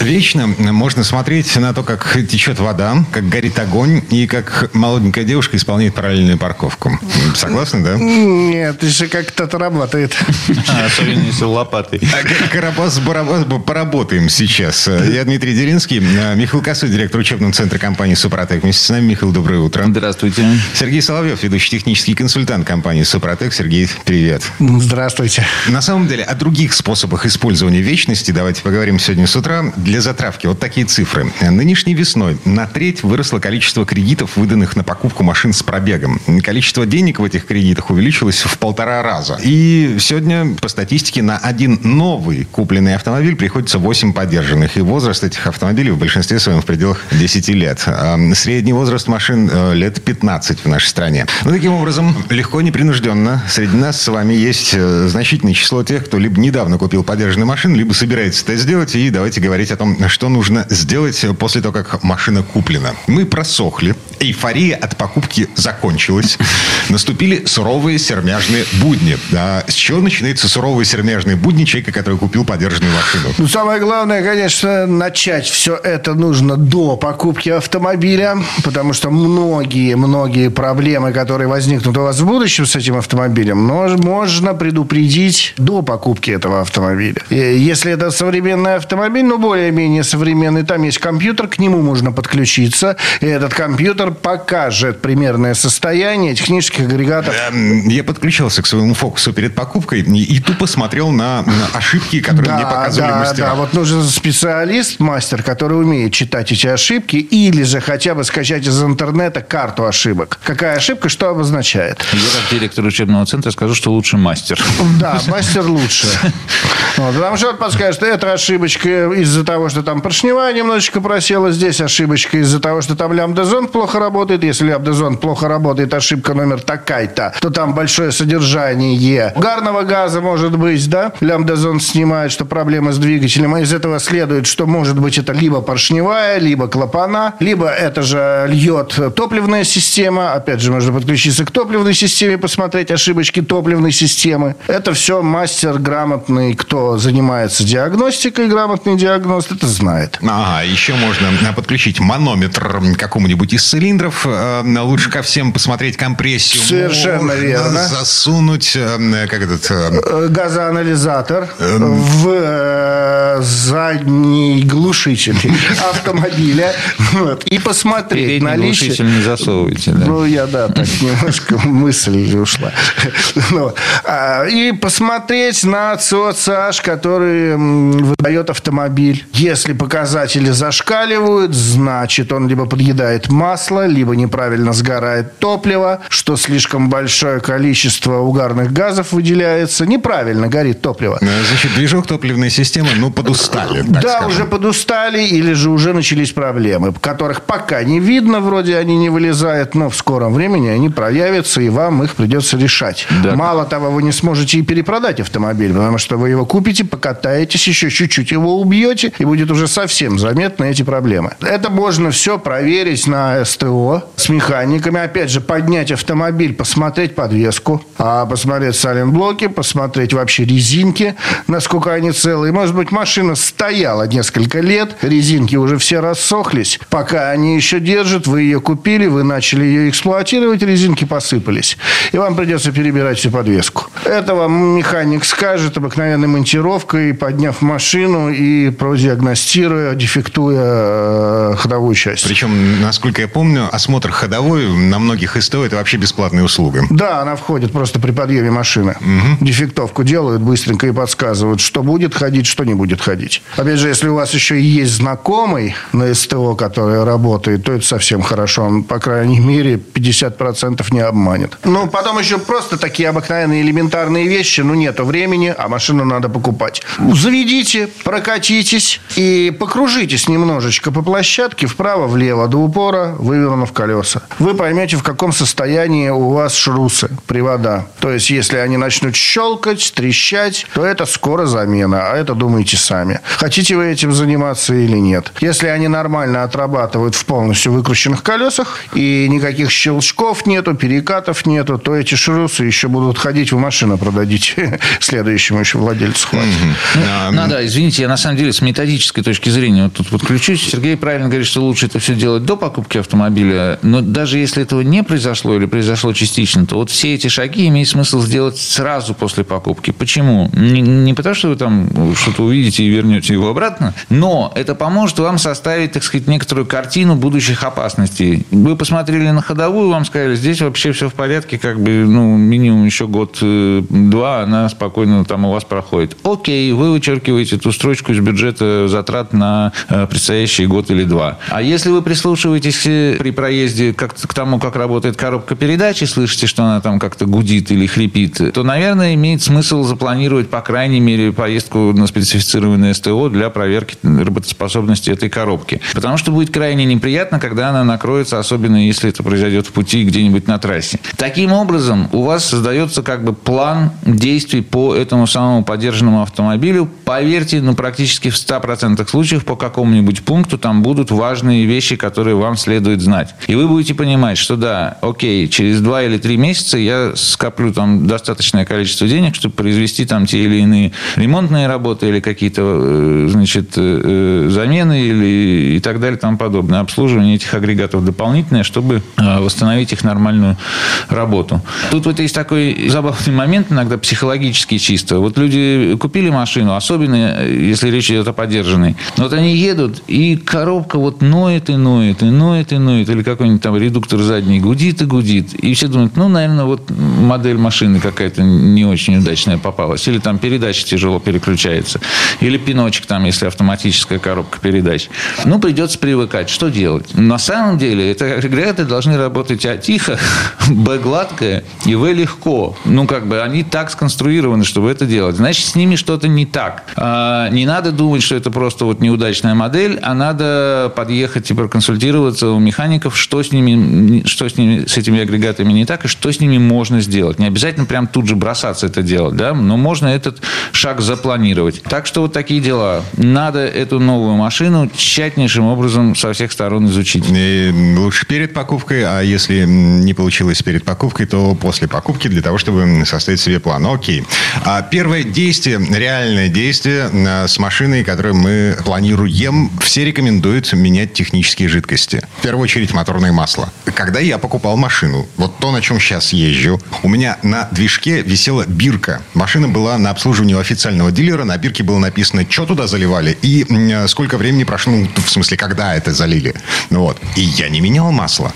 Вечно можно смотреть на то, как течет вода, как горит огонь и как молоденькая девушка исполняет параллельную парковку. Согласны, да? Нет, еще как кто-то работает. Особенно если лопатой. А Карабас Барабас поработаем сейчас. Я Дмитрий Делинский, Михаил Косой, директор учебного центра компании «Супротек». Вместе с нами, Михаил, доброе утро. Здравствуйте. Сергей Соловьев, ведущий технический консультант компании «Супротек». Сергей, привет. Здравствуйте. На самом деле, о других способах использования вечности давайте поговорим сегодня с утра. Для затравки вот такие цифры. Нынешней весной на треть выросло количество кредитов, выданных на покупку машин с пробегом. Количество денег в этих кредитах увеличилось в полтора раза. И сегодня, по статистике, на один новый купленный автомобиль приходится 8 поддержанных. И возраст этих автомобилей в большинстве своем в пределах 10 лет. А Средний возраст машин э, лет 15 в нашей стране. Ну, таким образом, легко, непринужденно среди нас с вами есть э, значительное число тех, кто либо недавно купил поддержанную машину, либо собирается это сделать. И давайте говорить о том, что нужно сделать после того, как машина куплена. Мы просохли. Эйфория от покупки закончилась. Наступили суровые сермяжные будни. А с чего начинается суровые сермяжные будни человека, который купил поддержанную машину? Ну, самое главное, конечно, начать все это нужно до покупки автомобиля, потому что многие-многие проблемы, которые возникнут у вас в будущем с этим автомобилем, можно предупредить до покупки этого автомобиля. Если это современный автомобиль, ну, более-менее современный, там есть компьютер, к нему можно подключиться, и этот компьютер покажет примерное состояние технических агрегатов. Эм, Я подключался к своему фокусу перед покупкой и, и тупо смотрел на, на ошибки, которые мне показывали да, мастера. Да, вот нужен специалист, мастер, который умеет читать эти ошибки, или же хотя бы скачать из интернета карту ошибок. Какая ошибка, что обозначает? Я как директор учебного центра скажу, что лучше мастер. Да, мастер лучше. Потому что он подскажет, что это ошибочка из-за того, что там поршневая немножечко просела, здесь ошибочка из-за того, что там лямбда-зонд плохо работает. Если лямбда-зонд плохо работает, ошибка номер такая-то, то там большое содержание угарного газа может быть, да? Лямбда-зонд снимает, что проблема с двигателем. А из этого следует, что может быть это либо поршневая, либо клапана, либо это же льет топливная система. Опять же, можно подключиться к топливной системе, посмотреть ошибочки топливной системы. Это все мастер грамотный, кто занимается диагностикой, грамотный диагност, это знает. Ага, еще можно э, подключить манометр к какому-нибудь из цилиндров. Э, Лучше ко всем посмотреть компрессию. Совершенно Можно верно. Засунуть, э, как этот... э, Э, газоанализатор в э, задний глушитель автомобиля вот, и посмотреть Передний наличие... глушитель не засовывайте. Да. Ну, я, да, так немножко мысль ушла. Ну, а, И посмотреть на ЦОЦH, который выдает автомобиль. Если показатели зашкаливают, значит, он либо подъедает масло, либо неправильно сгорает топливо, что слишком большое количество угарных газов выделяется. Неправильно горит топливо. э, Значит, движок топливной системы, ну, подустали, да, скажем. уже подустали или же уже начались проблемы, которых пока не видно, вроде они не вылезают, но в скором времени они проявятся, и вам их придется решать. Да. Мало того, вы не сможете и перепродать автомобиль, потому что вы его купите, покатаетесь, еще чуть-чуть его убьете, и будет уже совсем заметны эти проблемы. Это можно все проверить на СТО с механиками. Опять же, поднять автомобиль, посмотреть подвеску, а посмотреть сайлентблоки, посмотреть вообще резинки, насколько они целые. Может быть, машина стояла несколько лет, резинки уже все рассохлись. Пока они еще держат, вы ее купили, вы начали ее эксплуатировать, резинки посыпались. И вам придется перебирать всю подвеску. Это вам механик скажет обыкновенной монтировкой, подняв машину и продиагностируя, дефектуя э, ходовую часть. Причем, насколько я помню, осмотр ходовой на многих СТО это вообще бесплатная услуга. Да, она входит просто при подъеме машины. Дефектовку делают быстренько и подсказывают, что будет ходить, что не будет ходить. Опять же, если у вас еще и есть знакомый на СТО, который работает, то это совсем хорошо. Он, по крайней мере, 50% не обманет. Ну, потом еще просто такие обыкновенные элементарные вещи. Ну, нету времени, а машину надо покупать. Заведите, прокатитесь, и покружитесь немножечко по площадке вправо-влево до упора, вывернув колеса. Вы поймете, в каком состоянии у вас шрусы, привода. То есть, если они начнут щелкать, трещать, то это скоро замена, а это думайте сами. Хотите вы этим заниматься или нет. Если они нормально отрабатывают в полностью выкрученных колесах и никаких щелчков нету, перекатов нету, то эти шрусы еще будут ходить, в машину продадите следующему еще владельцу хватит. Ну, надо, извините, я на самом деле с методической точки зрения вот тут подключусь. Сергей правильно говорит, что лучше это все делать до покупки автомобиля, но даже если этого не произошло или произошло частично, то вот все эти шаги имеет смысл сделать сразу после покупки. Почему? Не, не потому, что вы там что-то увидите и вернете его обратно, но это поможет вам составить, так сказать, некоторую картину будущих опасностей. Вы посмотрели на ходовую, вам сказали, здесь вообще все в порядке, как бы, ну, минимум еще год-два, она спокойно там у вас проходит. Окей, вы вычеркиваете эту строчку из бюджета затрат на э, предстоящий год или два. А если вы прислушиваетесь э, при проезде как к тому, как работает коробка передач, и слышите, что она там как-то гудит или хрипит, то, наверное, имеет смысл запланировать, по крайней мере, поездку на специфицированное СТО для проверки работоспособности этой коробки. Потому что будет крайне неприятно, когда она накроется, особенно если это произойдет в пути где-нибудь на трассе. Таким образом, у вас создается как бы план действий по этому самому поддержанному автомобилю. Поверьте, ну, практически в 100% случаев по какому-нибудь пункту там будут важные вещи, которые вам следует знать. И вы будете понимать, что да, окей, через 2 или 3 месяца я скоплю там достаточное количество денег, чтобы произвести там те или иные ремонтные работы или какие-то, э, значит, э, э, замены или и так далее тому подобное. Обслуживание этих агрегатов дополнительное, чтобы восстановить их нормальную работу. Тут вот есть такой забавный момент, иногда психологически чисто. Вот люди купили машину, особенно если речь идет о поддержанной. Вот они едут, и коробка вот ноет и ноет, и ноет и ноет, или какой-нибудь там редуктор задний гудит и гудит. И все думают, ну, наверное, вот модель машины какая-то не очень удачная попалась. Или там передача тяжело переключается. Или пиночек там, если автоматическая коробка передач. Ну, придется привыкать. Что делать? На самом деле, это агрегаты должны работать а тихо, б гладкое и в легко. Ну, как бы они так сконструированы, чтобы это делать. Значит, с ними что-то не так. А, не надо думать, что это просто вот неудачная модель, а надо подъехать и проконсультироваться у механиков, что с ними, что с ними, с этими агрегатами не так, и что с ними можно сделать. Не обязательно прям тут же бросаться это делать, да, но можно этот шаг запланировать. Так что вот такие дела. Надо эту новую машину тщательнейшим образом со всех сторон изучить. И лучше перед покупкой, а если не получилось перед покупкой, то после покупки для того, чтобы составить себе план. Окей. А первое действие, реальное действие э, с машиной, которую мы планируем, все рекомендуют менять технические жидкости. В первую очередь моторное масло. Когда я покупал машину, вот то, на чем сейчас езжу, у меня на движке висела бирка. Машина была на обслуживании у официального дилера, на бирке было написано, что туда заливали и сколько времени прошло, ну, в смысле, когда это залили. Ну вот. И я не менял масло.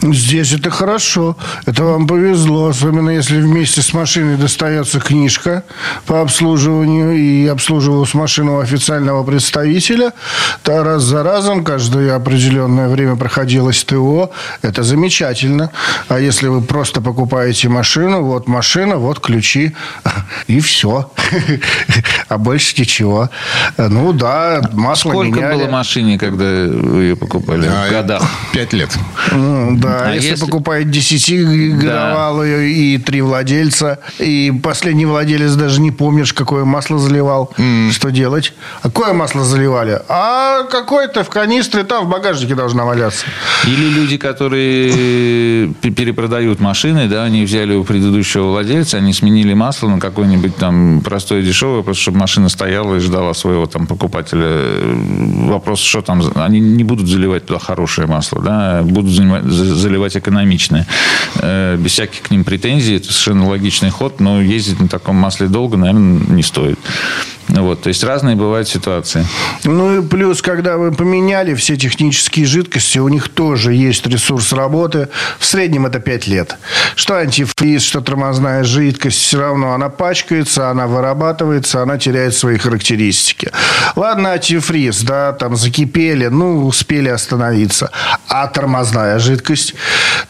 Здесь это хорошо. Это вам повезло, особенно если вместе с машиной достается книжка по обслуживанию и обслуживалась машину у официального представителя, то раз за разом каждое определенное время проходилось ТО. Это замечательно. А если вы просто покупаете машину, вот машина, вот ключи, и все. А больше ничего. Ну да, масло Сколько меняли. было машине, когда вы ее покупали? В годах? Пять лет. Ну, да, А если, если- покупает 10-годовалую и три владельца, и последний владелец даже не помнишь, какое масло заливал, что делать? Какое масло заливали? А какое-то в канистре там в багажнике должна валяться. Или люди, которые пе- перепродают машины, да, они взяли у предыдущего владельца, они сменили масло на какое-нибудь там простое дешевое, просто чтобы машина стояла и ждала своего там покупателя. Вопрос, что там, они не будут заливать туда хорошее масло, да, будут заливать экономичное. Э, Без всяких к ним претензий, это совершенно логичный ход, но ездить на таком масле долго, наверное, не стоит. Вот, то есть разные бывают ситуации. Ну и плюс, когда вы поменяли все технические жидкости, у них тоже есть ресурс работы. В среднем это 5 лет. Что антифриз, что тормозная жидкость, все равно она пачкается, она вырабатывается, она теряет свои характеристики. Ладно, антифриз, да, там закипели, ну, успели остановиться. А тормозная жидкость,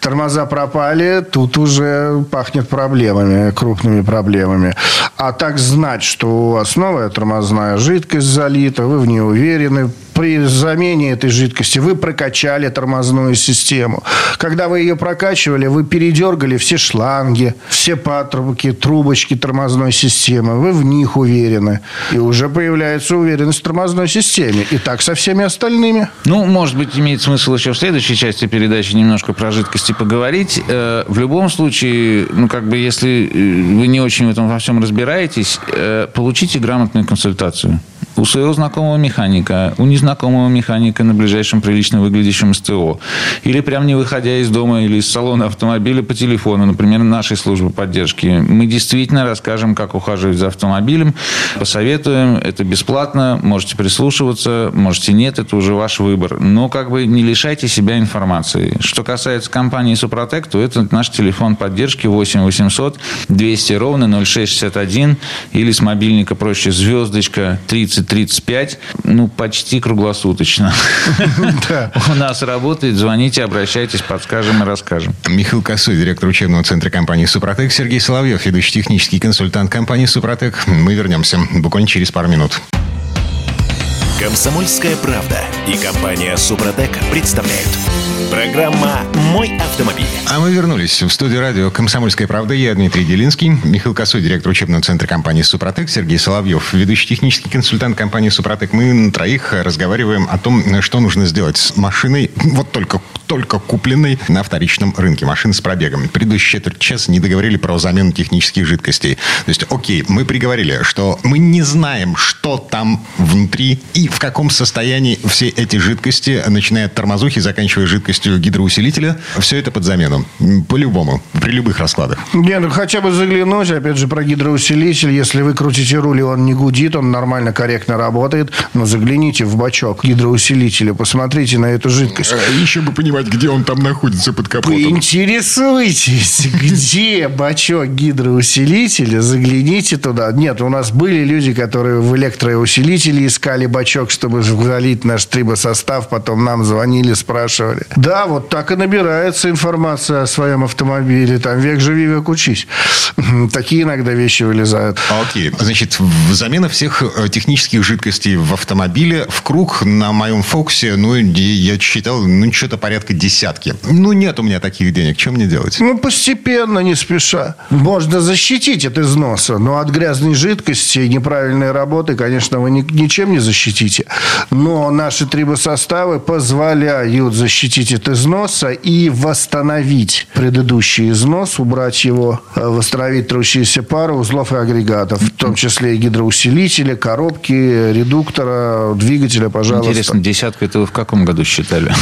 тормоза пропали, тут уже пахнет проблемами, крупными проблемами. А так знать, что у вас новая тормозная жидкость залита, вы в ней уверены, при замене этой жидкости вы прокачали тормозную систему. Когда вы ее прокачивали, вы передергали все шланги, все патрубки, трубочки тормозной системы. Вы в них уверены. И уже появляется уверенность в тормозной системе. И так со всеми остальными. Ну, может быть, имеет смысл еще в следующей части передачи немножко про жидкости поговорить. Э, в любом случае, ну, как бы, если э, вы не очень в этом во всем разбираетесь, э, получите грамотную консультацию у своего знакомого механика, у незнакомого механика на ближайшем прилично выглядящем СТО. Или прям не выходя из дома или из салона автомобиля по телефону, например, нашей службы поддержки. Мы действительно расскажем, как ухаживать за автомобилем, посоветуем, это бесплатно, можете прислушиваться, можете нет, это уже ваш выбор. Но как бы не лишайте себя информации. Что касается компании Супротек, то это наш телефон поддержки 8 800 200 ровно 0661 или с мобильника проще звездочка 30 35, ну, почти круглосуточно. У нас работает. Звоните, обращайтесь, подскажем и расскажем. Михаил Косой, директор учебного центра компании «Супротек», Сергей Соловьев, ведущий технический консультант компании «Супротек». Мы вернемся буквально через пару минут. Комсомольская правда и компания «Супротек» представляют. Программа «Мой автомобиль». А мы вернулись в студию радио «Комсомольская правда». Я Дмитрий Делинский, Михаил Косой, директор учебного центра компании «Супротек», Сергей Соловьев, ведущий технический консультант компании «Супротек». Мы на троих разговариваем о том, что нужно сделать с машиной, вот только только купленной на вторичном рынке. Машины с пробегом. Предыдущий четверть часа не договорили про замену технических жидкостей. То есть, окей, мы приговорили, что мы не знаем, что там внутри и в каком состоянии все эти жидкости, начиная от тормозухи, заканчивая жидкостью гидроусилителя, все это под замену. По-любому. При любых раскладах. Не, ну хотя бы заглянуть, опять же, про гидроусилитель. Если вы крутите руль, и он не гудит, он нормально, корректно работает, но загляните в бачок гидроусилителя, посмотрите на эту жидкость. Э, еще бы понимать, где он там находится под капотом. Поинтересуйтесь, где бачок гидроусилителя, загляните туда. Нет, у нас были люди, которые в электроусилителе искали бачок, чтобы залить наш трибосостав, потом нам звонили, спрашивали. Да, вот так и набирается информация о своем автомобиле. Там век живи, век учись. Такие иногда вещи вылезают. Окей. Значит, замена всех э, технических жидкостей в автомобиле в круг на моем фокусе, ну, я считал, ну, что-то порядка десятки. Ну, нет у меня таких денег. Чем мне делать? Ну, постепенно, не спеша. Можно защитить от износа, но от грязной жидкости и неправильной работы, конечно, вы ни, ничем не защитите. Но наши трибосоставы позволяют защитить от износа и восстановить предыдущий износ, убрать его, э, восстановить трущиеся пары узлов и агрегатов, в том числе и гидроусилителя, коробки, редуктора, двигателя, пожалуйста. Интересно, десятку это вы в каком году считали?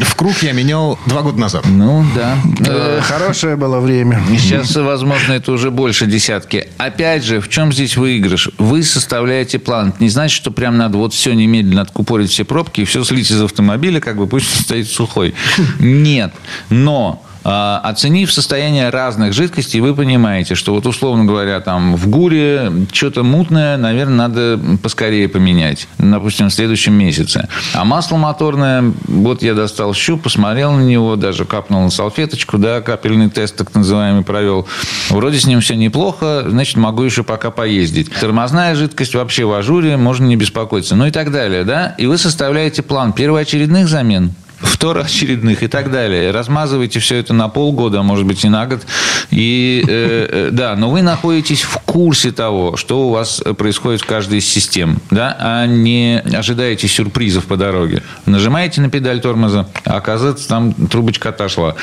В круг я менял два года назад. Ну, да. Э, хорошее было время. Сейчас, возможно, это уже больше десятки. Опять же, в чем здесь выигрыш? Вы составляете план. Это не значит, что прям надо вот все немедленно откупорить все пробки и все слить из автомобиля, как бы пусть стоит сухой. Нет. Но оценив состояние разных жидкостей, вы понимаете, что вот условно говоря, там в ГУРе что-то мутное, наверное, надо поскорее поменять, допустим, в следующем месяце. А масло моторное, вот я достал щуп, посмотрел на него, даже капнул на салфеточку, да, капельный тест так называемый провел. Вроде с ним все неплохо, значит, могу еще пока поездить. Тормозная жидкость вообще в ажуре, можно не беспокоиться, ну и так далее, да. И вы составляете план первоочередных замен, второочередных и так далее. Размазывайте все это на полгода, а может быть, и на год. И, э, э, да, но вы находитесь в курсе того, что у вас происходит в каждой из систем, да, а не ожидаете сюрпризов по дороге. Нажимаете на педаль тормоза, а оказывается, там трубочка отошла.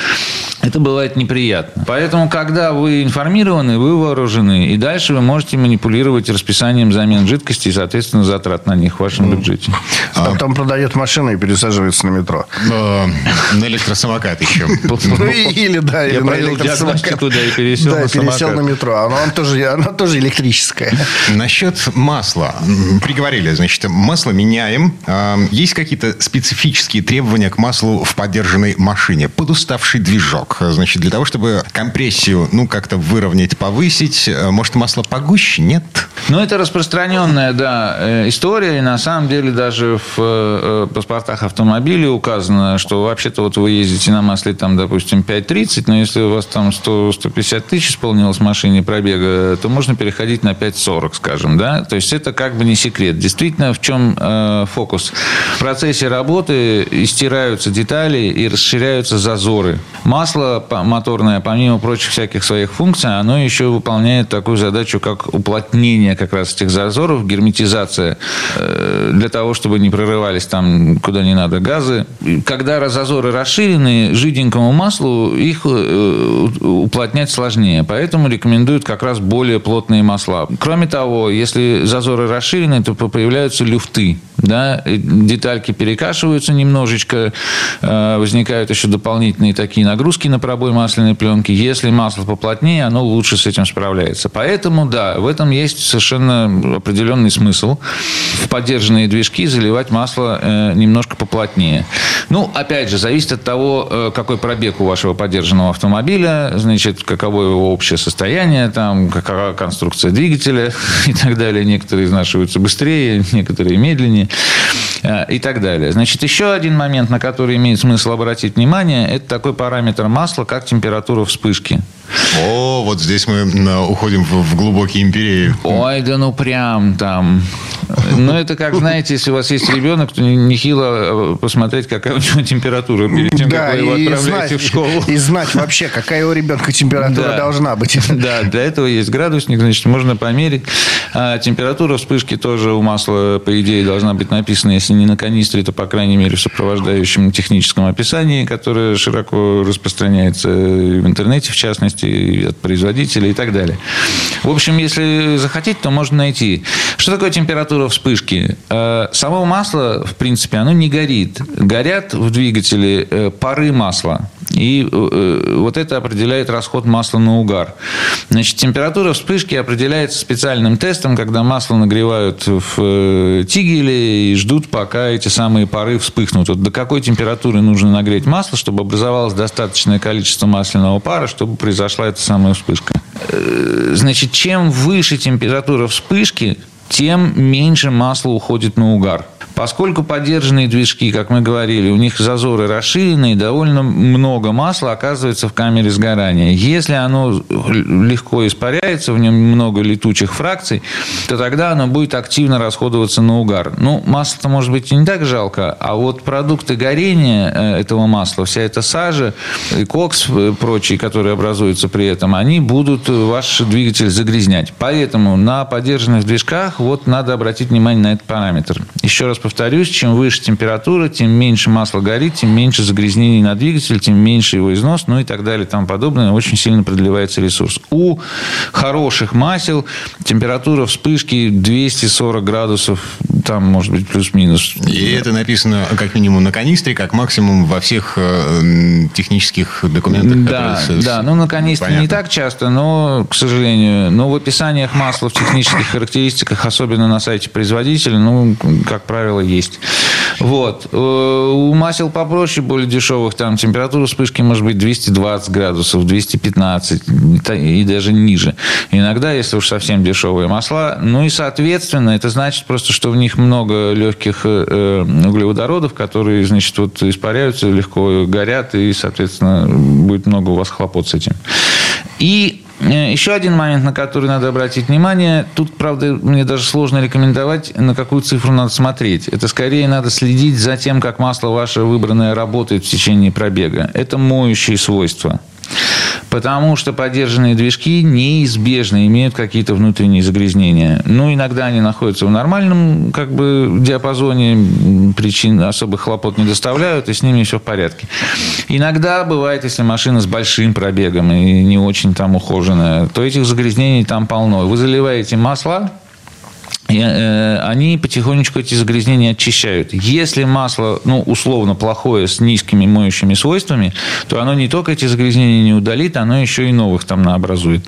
Это бывает неприятно. Поэтому, когда вы информированы, вы вооружены, и дальше вы можете манипулировать расписанием замен жидкости и, соответственно, затрат на них в вашем бюджете. А потом продает машину и пересаживается на метро. Э, на электросамокат еще. Ну, или, да, или на электросамокат. туда и пересел Да, пересел на метро. Оно тоже, электрическое. Насчет масла. Приговорили, значит, масло меняем. А, есть какие-то специфические требования к маслу в поддержанной машине? Подуставший движок. Значит, для того, чтобы компрессию, ну, как-то выровнять, повысить, э, может, масло погуще? Нет? Ну, это распространенная, да, э, история. И на самом деле даже в паспортах автомобилей указано сказано, что вообще-то вот вы ездите на масле там, допустим, 5.30, но если у вас там 100-150 тысяч исполнилось в машине пробега, то можно переходить на 5.40, скажем, да? То есть это как бы не секрет. Действительно, в чем э, фокус? В процессе работы стираются детали и расширяются зазоры. Масло моторное, помимо прочих всяких своих функций, оно еще выполняет такую задачу, как уплотнение как раз этих зазоров, герметизация, э, для того, чтобы не прорывались там куда не надо газы. Когда зазоры расширены, жиденькому маслу их э, уплотнять сложнее. Поэтому рекомендуют как раз более плотные масла. Кроме того, если зазоры расширены, то появляются люфты. Да? Детальки перекашиваются немножечко, э, возникают еще дополнительные такие нагрузки на пробой масляной пленки. Если масло поплотнее, оно лучше с этим справляется. Поэтому, да, в этом есть совершенно определенный смысл. В поддержанные движки заливать масло э, немножко поплотнее. Ну, опять же, зависит от того, э, какой пробег у вашего поддержанного автомобиля, значит, каково его общее состояние, там, какова конструкция двигателя и так далее. Некоторые изнашиваются быстрее, некоторые медленнее и так далее. Значит, еще один момент, на который имеет смысл обратить внимание, это такой параметр масла, как температура вспышки. О, вот здесь мы уходим в глубокие империи. Ой, да ну прям там. Ну, это как, знаете, если у вас есть ребенок, то нехило э, посмотреть, какая у него температура перед тем, да, как вы его отправляете знать, в школу. И знать вообще, какая у ребенка температура да. должна быть. Да, для этого есть градусник, значит, можно померить. А температура вспышки тоже у масла, по идее, должна быть написана, если не на канистре, то, по крайней мере, в сопровождающем техническом описании, которое широко распространяется в интернете, в частности, от производителей и так далее. В общем, если захотите, то можно найти. Что такое температура вспышки? Э, само масло, в принципе, оно не горит. Горят в двигателе э, пары масла. И э, вот это определяет расход масла на угар. Значит, температура вспышки определяется специальным тестом, когда масло нагревают в тигеле и ждут, пока эти самые пары вспыхнут. Вот до какой температуры нужно нагреть масло, чтобы образовалось достаточное количество масляного пара, чтобы произошла эта самая вспышка. Значит, чем выше температура вспышки, тем меньше масла уходит на угар. Поскольку поддержанные движки, как мы говорили, у них зазоры расширенные, довольно много масла оказывается в камере сгорания. Если оно легко испаряется, в нем много летучих фракций, то тогда оно будет активно расходоваться на угар. Ну, масло-то, может быть, и не так жалко, а вот продукты горения э, этого масла, вся эта сажа, и кокс, э, прочие, которые образуются при этом, они будут ваш двигатель загрязнять. Поэтому на поддержанных движках вот надо обратить внимание на этот параметр. Еще раз повторюсь, чем выше температура, тем меньше масла горит, тем меньше загрязнений на двигатель, тем меньше его износ, ну и так далее и тому подобное. Очень сильно продлевается ресурс. У хороших масел температура вспышки 240 градусов, там может быть плюс-минус. И это написано как минимум на канистре, как максимум во всех э, технических документах. Да, да, ну на канистре Понятно. не так часто, но, к сожалению, но в описаниях масла в технических характеристиках, особенно на сайте производителя, ну, как правило, правило, есть. Вот. Э, у масел попроще, более дешевых, там температура вспышки может быть 220 градусов, 215 и даже ниже. Иногда, если уж совсем дешевые масла. Ну и, соответственно, это значит просто, что в них много легких э, углеводородов, которые, значит, вот испаряются, легко горят, и, соответственно, будет много у вас хлопот с этим. И Э, еще один момент, на который надо обратить внимание. Тут, правда, мне даже сложно рекомендовать, на какую цифру надо смотреть. Это скорее надо следить за тем, как масло ваше выбранное работает в течение пробега. Это моющие свойства. Потому что поддержанные движки неизбежно имеют какие-то внутренние загрязнения. Ну, иногда они находятся в нормальном как бы, диапазоне, причин особых хлопот не доставляют, и с ними все в порядке. Иногда бывает, если машина с большим пробегом и не очень там ухоженная, то этих загрязнений там полно. Вы заливаете масла, и, э, они потихонечку эти загрязнения очищают. Если масло, ну, условно плохое, с низкими моющими свойствами, то оно не только эти загрязнения не удалит, оно еще и новых там наобразует.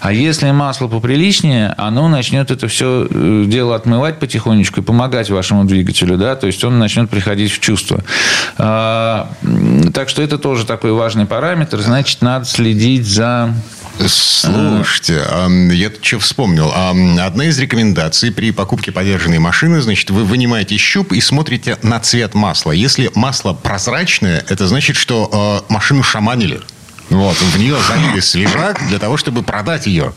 А если масло поприличнее, оно начнет это все э, дело отмывать потихонечку и помогать вашему двигателю, да, то есть он начнет приходить в чувство. А, так что это тоже такой важный параметр, значит, надо следить за Слушайте, я тут что вспомнил. Одна из рекомендаций при покупке подержанной машины, значит, вы вынимаете щуп и смотрите на цвет масла. Если масло прозрачное, это значит, что э, машину шаманили. Вот, в нее залили свежак для того, чтобы продать ее.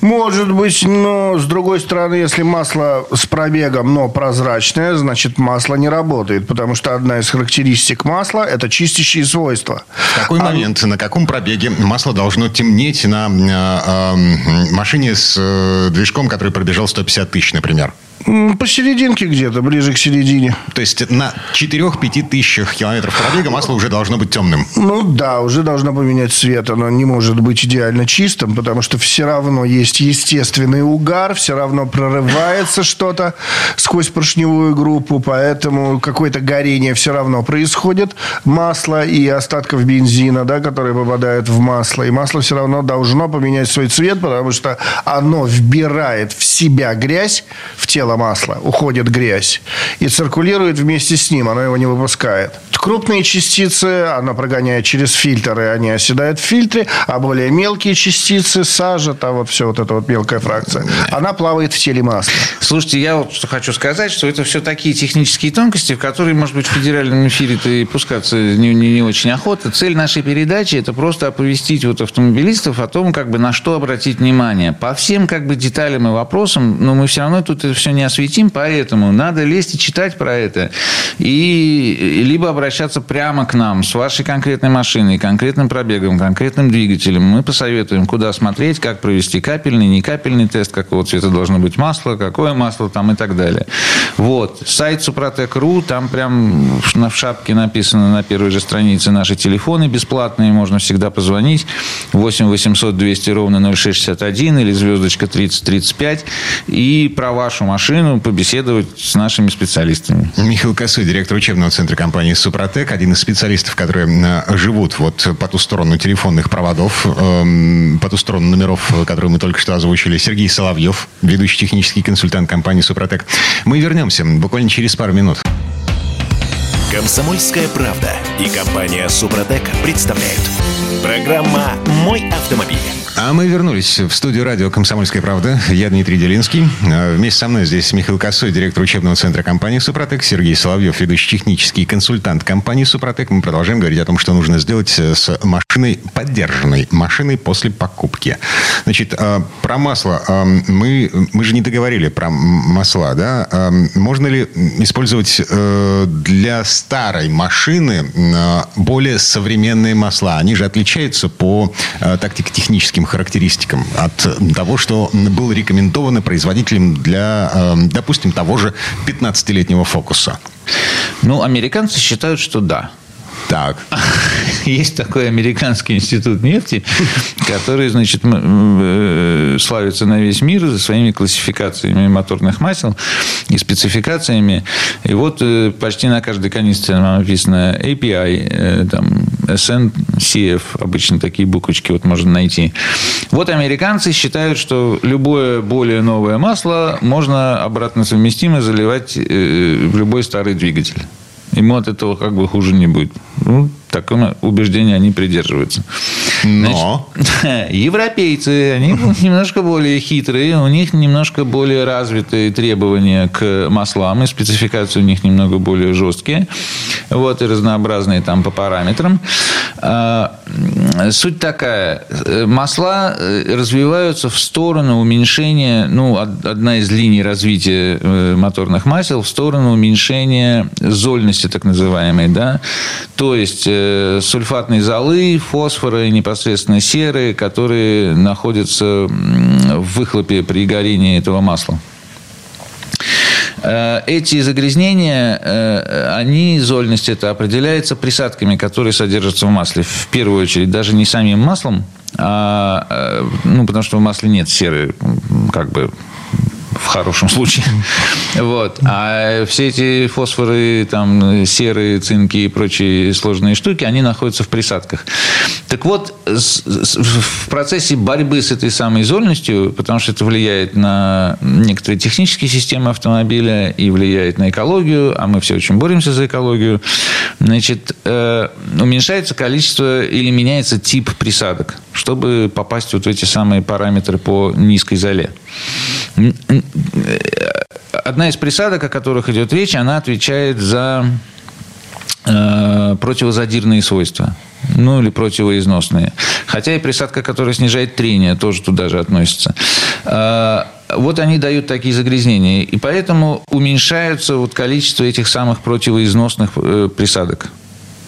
Может быть, но с другой стороны, если масло с пробегом, но прозрачное, значит масло не работает, потому что одна из характеристик масла – это чистящие свойства. В какой а... момент, на каком пробеге масло должно темнеть на э, э, машине с э, движком, который пробежал 150 тысяч, например? Посерединке где-то, ближе к середине. То есть на 4-5 тысячах километров пробега масло уже должно быть темным? Ну да, уже должно поменять цвет. Оно не может быть идеально чистым, потому что все равно есть естественный угар, все равно прорывается что-то сквозь поршневую группу, поэтому какое-то горение все равно происходит масла и остатков бензина, да, которые попадают в масло. И масло все равно должно поменять свой цвет, потому что оно вбирает в себя грязь, в тело масла, уходит грязь и циркулирует вместе с ним, оно его не выпускает. Крупные частицы оно прогоняет через фильтры, они оседают в фильтре, а более мелкие частицы, сажа, там вот все вот эта вот мелкая фракция, она плавает в теле масла. Слушайте, я вот что хочу сказать, что это все такие технические тонкости, в которые, может быть, в федеральном эфире-то и пускаться не, не, не очень охота. Цель нашей передачи – это просто оповестить вот автомобилистов о том, как бы на что обратить внимание. По всем как бы деталям и вопросам, но мы все равно тут это все не осветим, поэтому надо лезть и читать про это. И либо обращаться прямо к нам с вашей конкретной машиной, конкретным пробегом, конкретным двигателем. Мы посоветуем, куда смотреть, как провести капельный, не капельный тест, какого цвета должно быть масло, какое масло там и так далее. Вот. Сайт Супротек.ру, там прям в шапке написано на первой же странице наши телефоны бесплатные, можно всегда позвонить. 8 800 200 ровно 0661 или звездочка 3035 и про вашу машину машину, побеседовать с нашими специалистами. Михаил Косой, директор учебного центра компании «Супротек», один из специалистов, которые э, живут вот по ту сторону телефонных проводов, эм, по ту сторону номеров, которые мы только что озвучили. Сергей Соловьев, ведущий технический консультант компании «Супротек». Мы вернемся буквально через пару минут. Комсомольская правда и компания «Супротек» представляют. Программа «Мой автомобиль». А мы вернулись в студию радио «Комсомольская правда». Я Дмитрий Делинский. А вместе со мной здесь Михаил Косой, директор учебного центра компании «Супротек», Сергей Соловьев, ведущий технический консультант компании «Супротек». Мы продолжаем говорить о том, что нужно сделать с машиной, поддержанной машиной после покупки. Значит, а, про масло. А, мы, мы же не договорили про масла, да? Можно ли использовать э, для старой машины более современные масла? Они же отличаются по э, тактико-техническим характеристикам от того, что было рекомендовано производителем для, эм, допустим, того же 15-летнего фокуса? Ну, американцы считают, что да. Так. Есть такой американский институт нефти, который, значит, э, славится на весь мир за своими классификациями моторных масел и спецификациями. И вот э, почти на каждой канистре написано API, э, там, SN, CF, обычно такие буквочки вот можно найти. Вот американцы считают, что любое более новое масло можно обратно совместимо заливать в любой старый двигатель. Ему от этого как бы хуже не будет. Ну, такому убеждению они придерживаются. Но Значит, европейцы, они немножко более хитрые, у них немножко более развитые требования к маслам, и спецификации у них немного более жесткие, вот, и разнообразные там по параметрам. А, суть такая, масла э, развиваются в сторону уменьшения, ну, одна из линий развития э, моторных масел, в сторону уменьшения зольности, так называемой, да, то есть э, сульфатной золы, фосфора и непосредственно серы, которые находятся в выхлопе при горении этого масла. Э, эти загрязнения, э, они, зольность это определяется присадками, которые содержатся в масле. В первую очередь, даже не самим маслом, а, э, ну, потому что в масле нет серы, как бы в хорошем случае. Вот. А все эти фосфоры, там, серы, цинки и прочие сложные штуки, они находятся в присадках. Так вот, в процессе борьбы с этой самой зольностью, потому что это влияет на некоторые технические системы автомобиля и влияет на экологию, а мы все очень боремся за экологию, Значит, э, уменьшается количество или меняется тип присадок, чтобы попасть вот в эти самые параметры по низкой зале. Одна из присадок, о которых идет речь, она отвечает за э, противозадирные свойства ну или противоизносные. Хотя и присадка, которая снижает трение, тоже туда же относится. Вот они дают такие загрязнения. И поэтому уменьшается вот количество этих самых противоизносных э, присадок.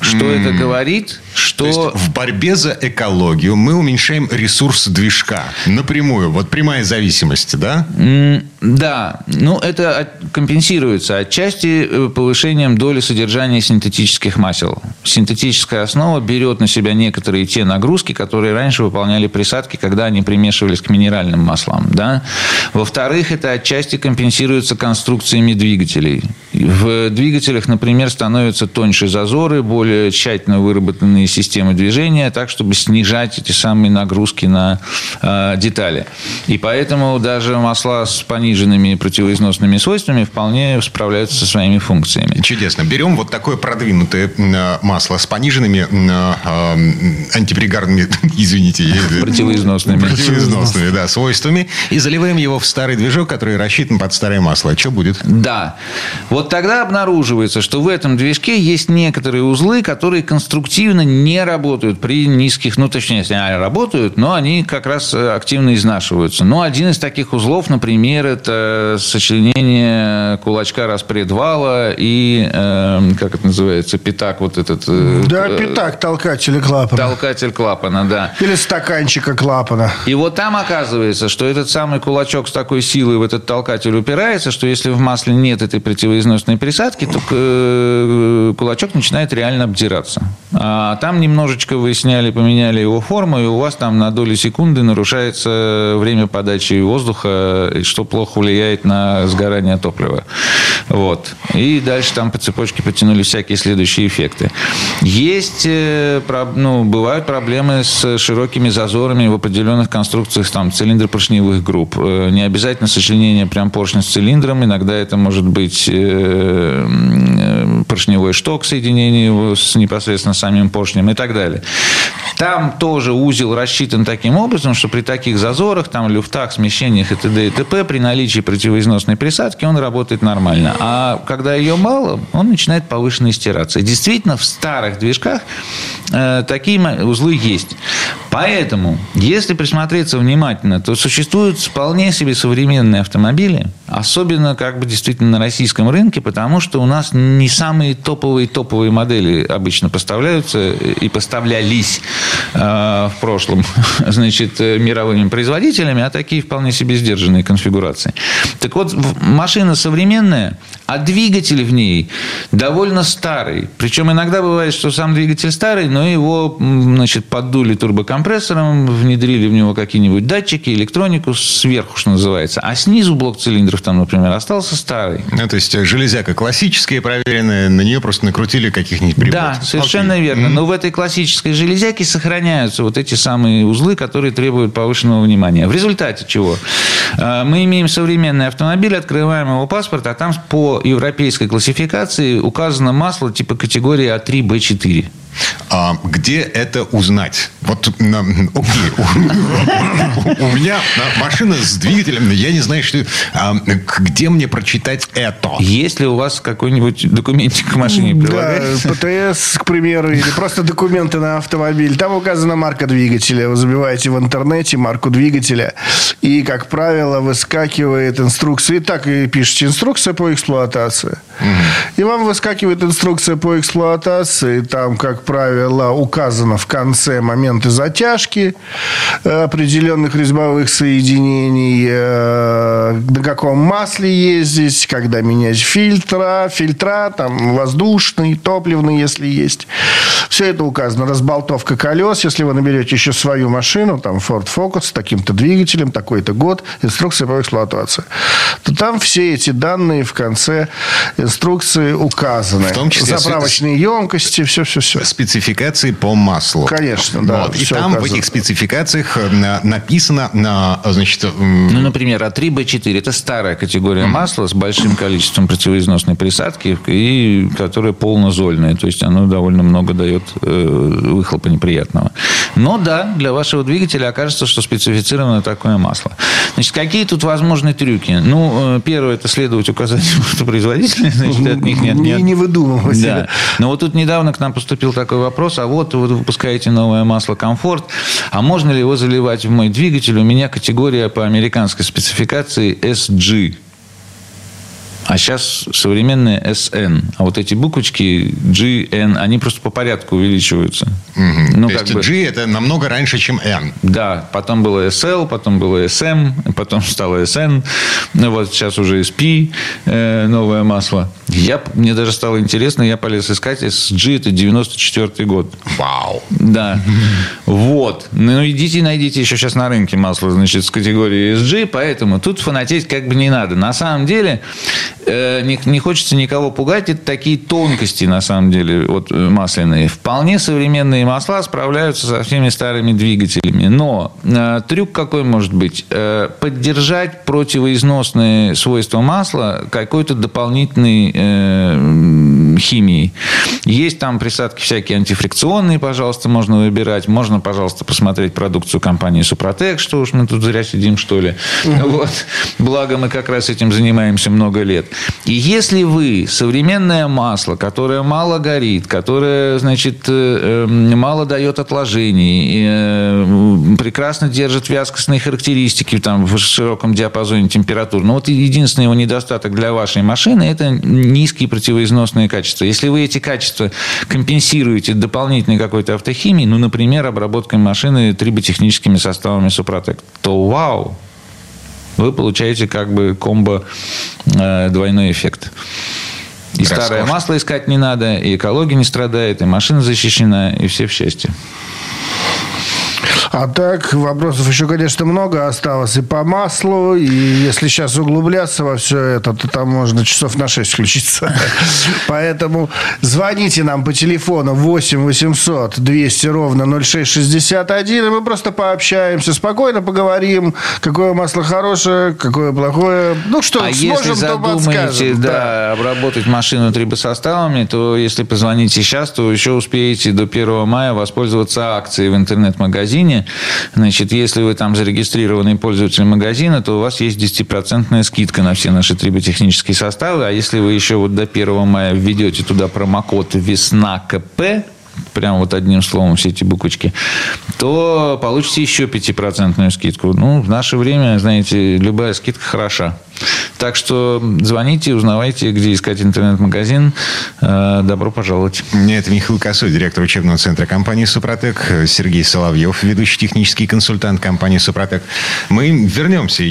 Что mm. это говорит? Что... То есть в борьбе за экологию мы уменьшаем ресурс движка напрямую. Вот прямая зависимость, да? Mm, да. Ну, это компенсируется отчасти э, повышением доли содержания синтетических масел. Синтетическая основа берет на себя некоторые те нагрузки, которые раньше выполняли присадки, когда они примешивались к минеральным маслам. Да? Во-вторых, это отчасти компенсируется конструкциями двигателей. В двигателях, например, становятся тоньше зазоры, более тщательно выработанные системы движения, так, чтобы снижать эти самые нагрузки на э, детали. И поэтому даже масла с пониженными противоизносными свойствами вполне справляются со своими функциями. Чудесно. Берем вот такое продвинутое масло с пониженными э, антипригарными, извините, противоизносными. Противоизносными, да, свойствами и заливаем его в старый движок, который рассчитан под старое масло. Что будет? Да. Вот тогда обнаруживается, что в этом движке есть некоторые узлы, которые конструктивно не работают при низких, ну, точнее, если они работают, но они как раз э, активно изнашиваются. Но один из таких узлов, например, это сочленение кулачка распредвала и, э, как это называется, пятак вот этот. Э, да, э, пятак, толкатель клапана. Толкатель клапана, да. Или стаканчика клапана. И вот там оказывается, что этот самый кулачок с такой силой в этот толкатель упирается, что если в масле нет этой противоизносной присадки, то э, кулачок начинает реально обдираться. А там немножечко вы сняли, поменяли его форму, и у вас там на доли секунды нарушается время подачи воздуха, что плохо влияет на сгорание топлива. Вот. И дальше там по цепочке потянули всякие следующие эффекты. Есть, э, ну, бывают проблемы с широкими зазорами в определенных конструкциях там, цилиндропоршневых групп. Э, не обязательно сочленение прям поршня с цилиндром, иногда это может быть поршневой шток, соединение с непосредственно самим поршнем и так далее. Там тоже узел рассчитан таким образом, что при таких зазорах, там, люфтах, смещениях и т.д. и т.п. при наличии противоизносной присадки он работает нормально. А когда ее мало, он начинает повышенно стираться. И действительно, в старых движках э, такие узлы есть. Поэтому, если присмотреться внимательно, то существуют вполне себе современные автомобили, особенно как бы действительно на российском рынке, потому что у нас не самые топовые топовые модели обычно поставляются и поставлялись э, в прошлом, значит, мировыми производителями, а такие вполне себе сдержанные конфигурации. Так вот, машина современная, а двигатель в ней довольно старый. Причем иногда бывает, что сам двигатель старый, но его, значит, поддули турбокомпрессором, внедрили в него какие-нибудь датчики, электронику сверху, что называется. А снизу блок цилиндров там, например, остался старый. Ну, то есть железяка классическая, проверенная, на нее просто накрутили каких-нибудь приборов. Да, совершенно okay. верно. Но в этой классической железяке сохраняются вот эти самые узлы, которые требуют повышенного внимания. В результате чего? А, мы имеем современный автомобиль, открываем его паспорт, а там по европейской классификации указано масло типа категории А3, Б4. А где это узнать? Вот, окей, у меня машина с двигателем, я не знаю, что... А, где мне прочитать это? Есть ли у вас какой-нибудь документик к машине прилагается? Да, ПТС, к примеру, или просто документы на автомобиль. Там указана марка двигателя. Вы забиваете в интернете марку двигателя, и, как правило, выскакивает инструкция. И так и пишете инструкция по эксплуатации. И вам выскакивает инструкция по эксплуатации. Там, как правило, указано в конце моменты затяжки э, определенных резьбовых соединений, э, на каком масле ездить, когда менять фильтра, фильтра, там, воздушный, топливный, если есть. Все это указано. Разболтовка колес. Если вы наберете еще свою машину, там, Ford Focus с таким-то двигателем, такой такой-то год, инструкция по эксплуатации, то там все эти данные в конце инструкции указаны. В том числе Заправочные с... емкости, все-все-все. Спецификации по маслу. Конечно, да. Вот. И там указано. в этих спецификациях э, написано, значит... Ну, например, А3Б4 – это старая категория mm. масла с большим количеством противоизносной присадки, и которая полнозольная. То есть, оно довольно много дает э, выхлопа неприятного. Но да, для вашего двигателя окажется, что специфицировано такое масло. Значит, какие тут возможны трюки? Ну, э, первое, это следовать указаниям производителя, значит, от них нет... Не, не выдумывать. Да. Но вот тут недавно к нам поступил такой вопрос, а вот вы выпускаете новое масло «Комфорт», а можно ли его заливать в мой двигатель? У меня категория по американской спецификации SG. А сейчас современные SN. А вот эти буквочки GN, они просто по порядку увеличиваются. Угу. Ну, То есть бы... G это намного раньше, чем N. Да. Потом было SL, потом было SM, потом стало SN. Ну, вот сейчас уже SP, э, новое масло. Я, мне даже стало интересно, я полез искать. SG это 94 год. Вау. Да. Вот. Ну, идите найдите еще сейчас на рынке масло, значит, с категории SG, поэтому тут фанатеть как бы не надо. На самом деле, не, не хочется никого пугать. Это такие тонкости, на самом деле, вот, э, масляные. Вполне современные масла справляются со всеми старыми двигателями. Но э, трюк какой может быть? Э, поддержать противоизносные свойства масла какой-то дополнительной э, химией. Есть там присадки всякие антифрикционные, пожалуйста, можно выбирать. Можно, пожалуйста, посмотреть продукцию компании Супротек, что уж мы тут зря сидим, что ли. Вот. Благо, мы как раз этим занимаемся много лет. И если вы современное масло, которое мало горит, которое, значит, э, эм, мало дает отложений, э, прекрасно держит вязкостные характеристики там, в широком диапазоне температур, но вот единственный его недостаток для вашей машины – это низкие противоизносные качества. Если вы эти качества компенсируете дополнительной какой-то автохимией, ну, например, обработкой машины триботехническими составами Супротек, то вау, вы получаете как бы комбо э, двойной эффект. И Роскошно. старое масло искать не надо, и экология не страдает, и машина защищена, и все в счастье. А так, вопросов еще, конечно, много осталось и по маслу, и если сейчас углубляться во все это, то там можно часов на 6 включиться. Поэтому звоните нам по телефону 8 800 200 ровно 0661, и мы просто пообщаемся, спокойно поговорим, какое масло хорошее, какое плохое. Ну, что а сможем, если задумаете, да, да, обработать машину трибосоставами, то если позвоните сейчас, то еще успеете до 1 мая воспользоваться акцией в интернет-магазине Значит, если вы там зарегистрированный пользователь магазина, то у вас есть 10% скидка на все наши триботехнические составы. А если вы еще вот до 1 мая введете туда промокод «Весна КП», прям вот одним словом все эти буквочки, то получите еще 5% скидку. Ну, в наше время, знаете, любая скидка хороша. Так что звоните, узнавайте, где искать интернет-магазин. Э, добро пожаловать. Это Михаил Косой, директор учебного центра компании «Супротек». Сергей Соловьев, ведущий технический консультант компании «Супротек». Мы вернемся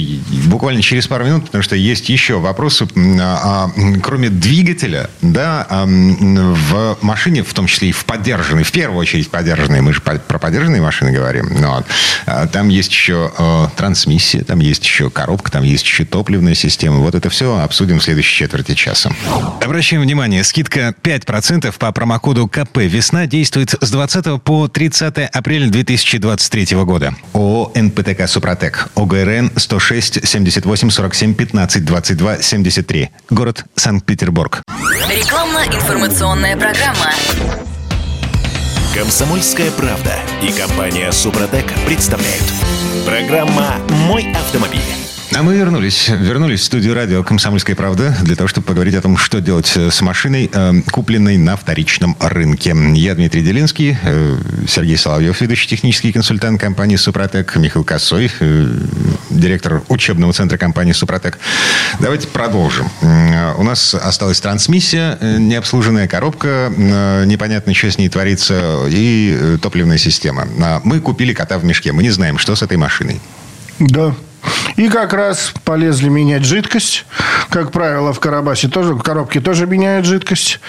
буквально через пару минут, потому что есть еще вопросы. А, кроме двигателя, да, в машине, в том числе и в поддержанной, в первую очередь поддержанной, мы же про поддержанные машины говорим, но а, там есть еще э, трансмиссия, там есть еще коробка, там есть еще топливная системы. Вот это все обсудим в следующей четверти часа. Обращаем внимание, скидка 5% по промокоду КП «Весна» действует с 20 по 30 апреля 2023 года. ООО «НПТК Супротек». ОГРН 106 78 47 15 22 73. Город Санкт-Петербург. Рекламно-информационная программа. Комсомольская правда и компания «Супротек» представляют. Программа «Мой автомобиль». А мы вернулись. Вернулись в студию радио «Комсомольская правда» для того, чтобы поговорить о том, что делать с машиной, э, купленной на вторичном рынке. Я Дмитрий Делинский, э, Сергей Соловьев, ведущий технический консультант компании «Супротек», Михаил Косой, э, директор учебного центра компании «Супротек». Давайте продолжим. У нас осталась трансмиссия, необслуженная коробка, непонятно, что с ней творится, и топливная система. А мы купили кота в мешке, мы не знаем, что с этой машиной. Да, и как раз полезли менять жидкость, Как правило, в Карабасе тоже, в коробке тоже меняют жидкость.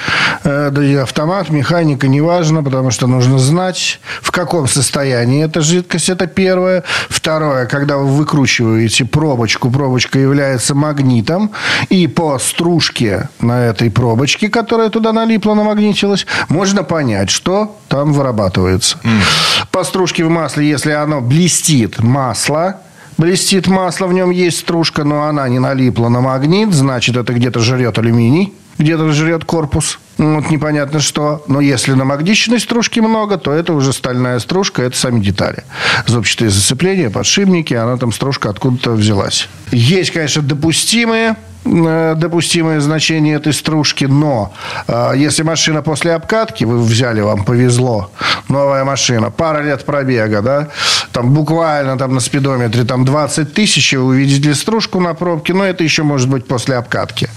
Э, да и автомат, механика, неважно, потому что нужно знать, в каком состоянии эта жидкость, это первое. Второе, когда вы выкручиваете пробочку, пробочка является магнитом, и по стружке на этой пробочке, которая туда налипла, намагнитилась, можно понять, что там вырабатывается. Mm. По стружке в масле, если оно блестит масло, блестит масло, в нем есть стружка, но она не налипла на магнит, значит, это где-то жрет алюминий, где-то жрет корпус. Ну, вот непонятно что. Но если на намагниченной стружки много, то это уже стальная стружка, это сами детали. Зубчатые зацепления, подшипники, она там стружка откуда-то взялась. Есть, конечно, допустимые допустимое значение этой стружки, но э, если машина после обкатки, вы взяли, вам повезло, новая машина, пара лет пробега, да, там буквально там на спидометре там 20 тысяч, вы увидите стружку на пробке, но это еще может быть после обкатки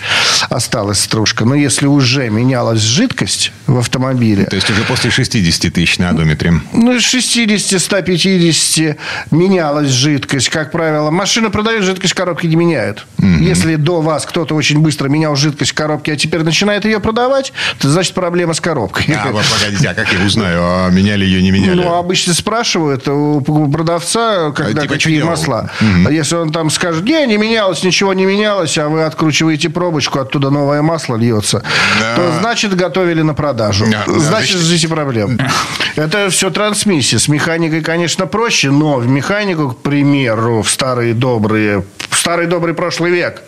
осталась стружка. Но если уже менялась жидкость в автомобиле... То есть уже после 60 тысяч на одометре? Ну, 60-150 менялась жидкость. Как правило, машина продает, жидкость коробки не меняют. Угу. Если до вас кто-то очень быстро менял жидкость в коробке, а теперь начинает ее продавать, то значит проблема с коробкой. А, вот, погодите, а как я узнаю, а меняли ее, не меняли? Ну, обычно спрашивают у продавца, когда типа, какие масла. Угу. Если он там скажет, не, не менялось, ничего не менялось, а вы откручиваете пробочку, оттуда новое масло льется, да. то значит готовили на продажу. Да, значит, да, здесь и проблем. Это все трансмиссия. С механикой, конечно, проще, но в механику, к примеру, в старые добрые старый добрый прошлый век.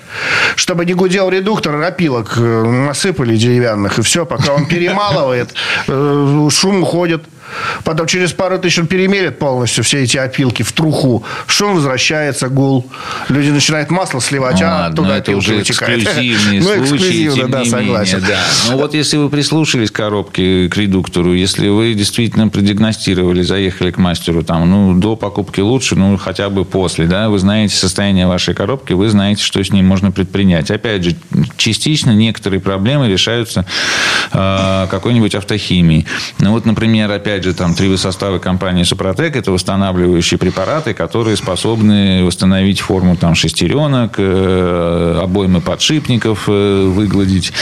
Чтобы не гудел редуктор, опилок э, насыпали деревянных, и все, пока он перемалывает, э, шум уходит. Потом через пару тысяч он перемерит полностью все эти опилки в труху. Шум возвращается, гул. Люди начинают масло сливать, ну, а ладно, туда это уже вытекает. эксклюзивные ну, случаи, тем да, не согласен. Менее, да. Ну, вот если вы прислушались к коробке, к редуктору, если вы действительно продиагностировали, заехали к мастеру, там, ну, до покупки лучше, ну, хотя бы после, да, вы знаете состояние вашей коробки, вы знаете, что с ней можно предпринять. Опять же, частично некоторые проблемы решаются э, какой-нибудь автохимией. Ну, вот, например, опять же, там три составы компании Супротек. Это восстанавливающие препараты, которые способны восстановить форму там, шестеренок, э, обоймы подшипников э, выгладить,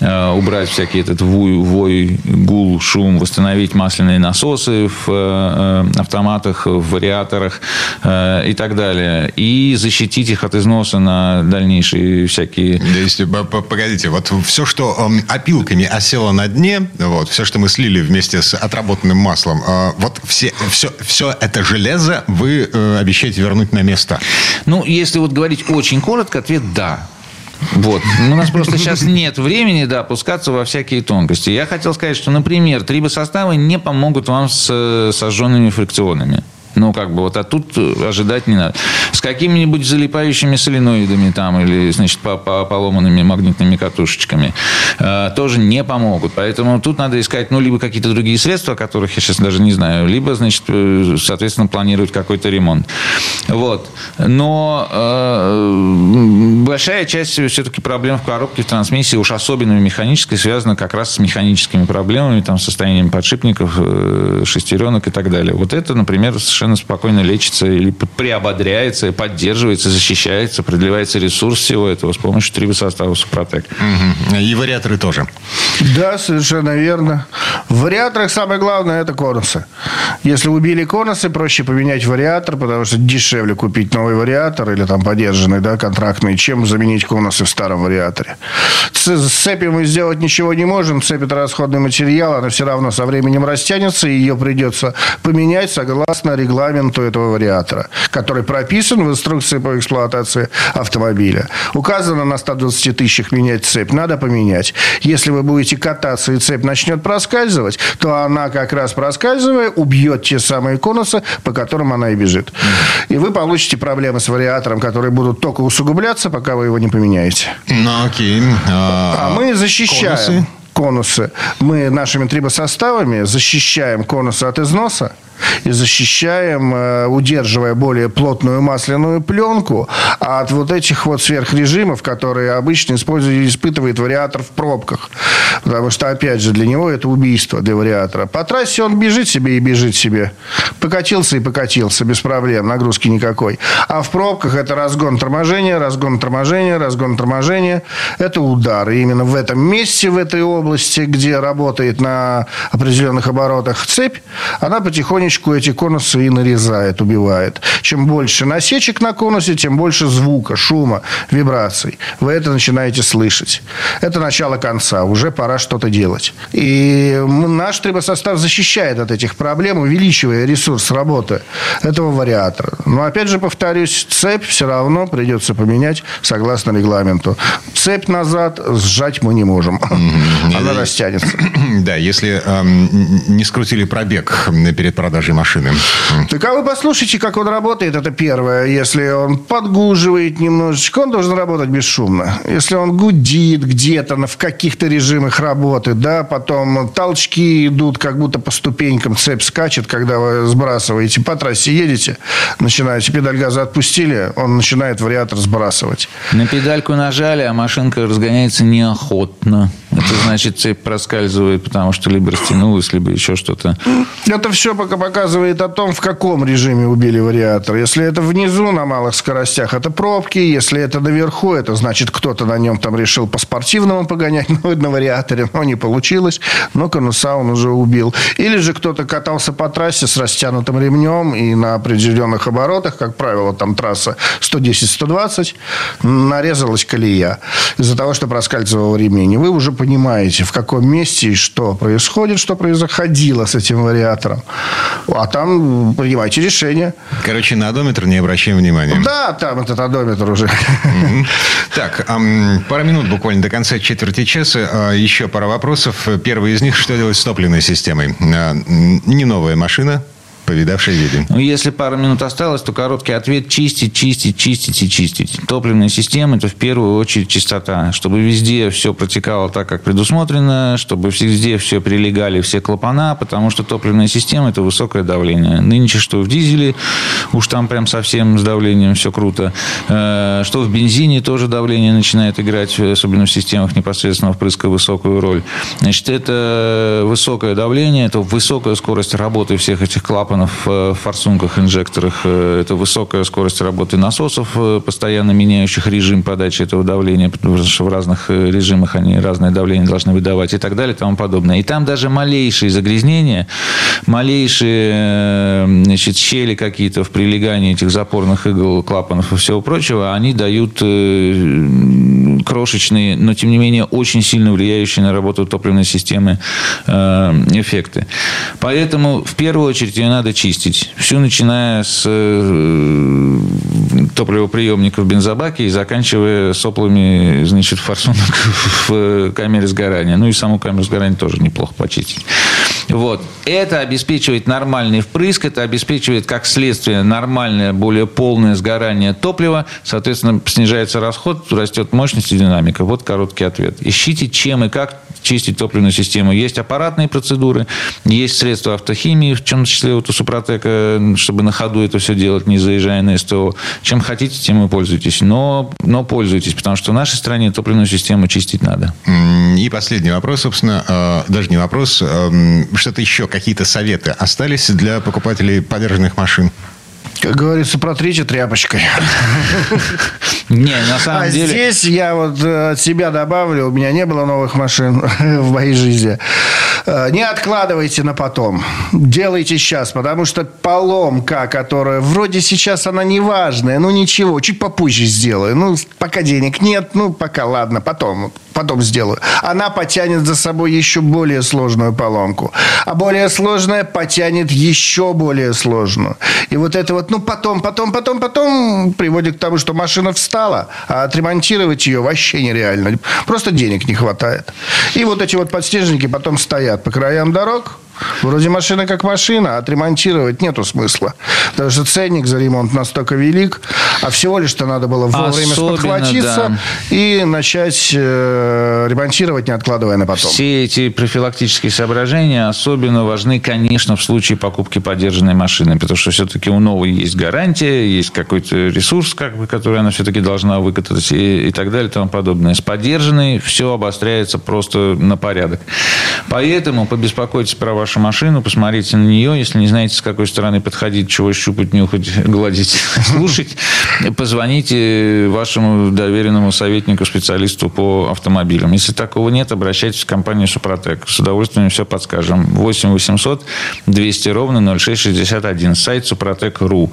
э, убрать всякий этот вой, вой, гул, шум, восстановить масляные насосы в автоматах, в вариаторах и так далее. И защитить их от износа на дальнейшие всякие... Если, погодите, вот все, что опилками осело на дне, вот, все, что мы слили вместе с отработанным маслом. А, вот все, все, все это железо вы э, обещаете вернуть на место? Ну, если вот говорить очень коротко, ответ «да». Вот. У нас просто сейчас нет времени, да, опускаться во всякие тонкости. Я хотел сказать, что, например, трибосоставы не помогут вам с э, сожженными фрикционами. Ну, как бы, вот, а тут э, ожидать не надо. С какими-нибудь залипающими соленоидами там или, значит, по, по поломанными магнитными катушечками э, тоже не помогут. Поэтому тут надо искать, ну, либо какие-то другие средства, которых я сейчас даже не знаю, либо, значит, э, соответственно, планировать какой-то ремонт. Вот. Но э, большая часть все-таки проблем в коробке, в трансмиссии, уж особенно механической, связана как раз с механическими проблемами, там, состоянием подшипников, шестеренок и так далее. Вот это, например, совершенно совершенно спокойно лечится или приободряется, поддерживается, защищается, продлевается ресурс всего этого с помощью трибосостава Супротек. Угу. И вариаторы тоже. Да, совершенно верно. В вариаторах самое главное – это конусы. Если убили конусы, проще поменять вариатор, потому что дешевле купить новый вариатор или там подержанный, да, контрактный, чем заменить конусы в старом вариаторе. С цепью мы сделать ничего не можем. Цепь – это расходный материал, она все равно со временем растянется, и ее придется поменять согласно регламенту регламенту этого вариатора, который прописан в инструкции по эксплуатации автомобиля. Указано на 120 тысячах менять цепь, надо поменять. Если вы будете кататься и цепь начнет проскальзывать, то она как раз проскальзывая убьет те самые конусы, по которым она и бежит. И вы получите проблемы с вариатором, которые будут только усугубляться, пока вы его не поменяете. Ну, окей. А, а мы защищаем. Конусы? конусы. Мы нашими трибосоставами защищаем конусы от износа, и защищаем, э, удерживая более плотную масляную пленку от вот этих вот сверхрежимов, которые обычно использует, испытывает вариатор в пробках. Потому что, опять же, для него это убийство для вариатора. По трассе он бежит себе и бежит себе. Покатился и покатился без проблем, нагрузки никакой. А в пробках это разгон торможения, разгон торможения, разгон торможения. Это удар. И именно в этом месте, в этой области, где работает на определенных оборотах цепь, она потихонечку эти конусы и нарезает, убивает. Чем больше насечек на конусе, тем больше звука, шума, вибраций. Вы это начинаете слышать. Это начало конца. Уже пора что-то делать. И наш трибосостав защищает от этих проблем, увеличивая ресурс работы этого вариатора. Но опять же повторюсь, цепь все равно придется поменять согласно регламенту. Цепь назад сжать мы не можем. Она растянется. Да, если эм, не скрутили пробег перед продажей машины. Так а вы послушайте, как он работает, это первое. Если он подгуживает немножечко, он должен работать бесшумно. Если он гудит где-то в каких-то режимах работы, да, потом толчки идут как будто по ступенькам, цепь скачет, когда вы сбрасываете, по трассе едете, начинаете, педаль газа отпустили, он начинает вариатор сбрасывать. На педальку нажали, а машинка разгоняется неохотно. Это значит, цепь проскальзывает, потому что либо растянулась, либо еще что-то. Это все пока показывает о том, в каком режиме убили вариатор. Если это внизу на малых скоростях, это пробки. Если это наверху, это значит, кто-то на нем там решил по-спортивному погонять ну, на вариаторе, но не получилось. Но конуса он уже убил. Или же кто-то катался по трассе с растянутым ремнем и на определенных оборотах, как правило, там трасса 110-120, нарезалась колея из-за того, что проскальзывал ремень. И вы уже понимаете, в каком месте и что происходит, что происходило с этим вариатором. А там принимайте решение. Короче, на одометр не обращаем внимания. Да, там этот одометр уже. Так, пара минут буквально до конца четверти часа. А, еще пара вопросов. Первый из них, что делать с топливной системой? А, не новая машина, повидавшие виды. Ну, если пару минут осталось, то короткий ответ – чистить, чистить, чистить и чистить. Топливная система – это в первую очередь чистота. Чтобы везде все протекало так, как предусмотрено, чтобы везде все прилегали, все клапана, потому что топливная система – это высокое давление. Нынче что в дизеле, уж там прям совсем с давлением все круто. Э, что в бензине тоже давление начинает играть, особенно в системах непосредственно впрыска высокую роль. Значит, это высокое давление, это высокая скорость работы всех этих клапанов, клапанов в форсунках, инжекторах. Э, это высокая скорость работы насосов, э, постоянно меняющих режим подачи этого давления, потому что в разных э, режимах они разное давление должны выдавать и так далее и тому подобное. И там даже малейшие загрязнения, малейшие значит, щели какие-то в прилегании этих запорных игл, клапанов и всего прочего, они дают крошечные, но тем не менее очень сильно влияющие на работу топливной системы эффекты. Поэтому в первую очередь ее надо надо чистить. Все начиная с э, топливоприемников бензобаке и заканчивая соплами, значит, форсунок в камере сгорания. Ну и саму камеру сгорания тоже неплохо почистить. Вот. Это обеспечивает нормальный впрыск, это обеспечивает, как следствие, нормальное, более полное сгорание топлива. Соответственно, снижается расход, растет мощность и динамика. Вот короткий ответ. Ищите, чем и как чистить топливную систему. Есть аппаратные процедуры, есть средства автохимии, в том числе вот у Супротека, чтобы на ходу это все делать, не заезжая на СТО. Чем хотите, тем и пользуйтесь. Но, но пользуйтесь, потому что в нашей стране топливную систему чистить надо. И последний вопрос, собственно, э, даже не вопрос, э, что-то еще, какие-то советы остались для покупателей подержанных машин? Как говорится, протрите тряпочкой. Не, на самом а деле... здесь я вот э, от себя добавлю, у меня не было новых машин в моей жизни. Э, не откладывайте на потом. Делайте сейчас, потому что поломка, которая вроде сейчас она не важная, ну ничего, чуть попозже сделаю. Ну, пока денег нет, ну, пока ладно, потом, потом сделаю. Она потянет за собой еще более сложную поломку. А более сложная потянет еще более сложную. И вот это вот, ну, потом, потом, потом, потом приводит к тому, что машина встала, а отремонтировать ее вообще нереально. Просто денег не хватает. И вот эти вот подснежники потом стоят по краям дорог, Вроде машина как машина, а отремонтировать нету смысла. Потому что ценник за ремонт настолько велик, а всего лишь-то надо было вовремя Особенно, спохватиться да. и начать э, ремонтировать, не откладывая на потом. Все эти профилактические соображения особенно важны, конечно, в случае покупки подержанной машины, потому что все-таки у новой есть гарантия, есть какой-то ресурс, как бы, который она все-таки должна выкатать и, и так далее и тому подобное. С подержанной все обостряется просто на порядок. Поэтому побеспокойтесь про вашу машину, посмотрите на нее, если не знаете, с какой стороны подходить, чего щупать, нюхать, гладить, слушать, позвоните вашему доверенному советнику, специалисту по автомобилям. Если такого нет, обращайтесь в компанию «Супротек». С удовольствием все подскажем. 8 800 200 ровно 0661. Сайт супротек.ру.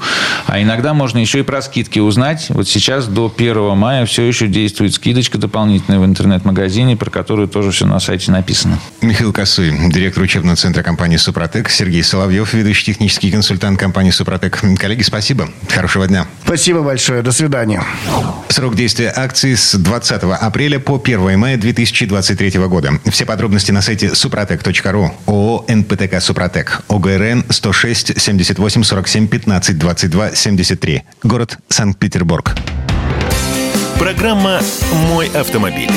А иногда можно еще и про скидки узнать. Вот сейчас до 1 мая все еще действует скидочка дополнительная в интернет-магазине, про которую тоже все на сайте написано. Михаил Косой, директор учебного центра компании «Супротек», Сергей Соловьев, ведущий технический консультант компании «Супротек». Коллеги, спасибо. Хорошего дня. Спасибо большое. До свидания. Срок действия акции с 20 апреля по 1 мая 2023 года. Все подробности на сайте супротек.ру. ООО «НПТК Супротек». ОГРН 106 78 47 15 22 73. Город Санкт-Петербург. Программа «Мой автомобиль».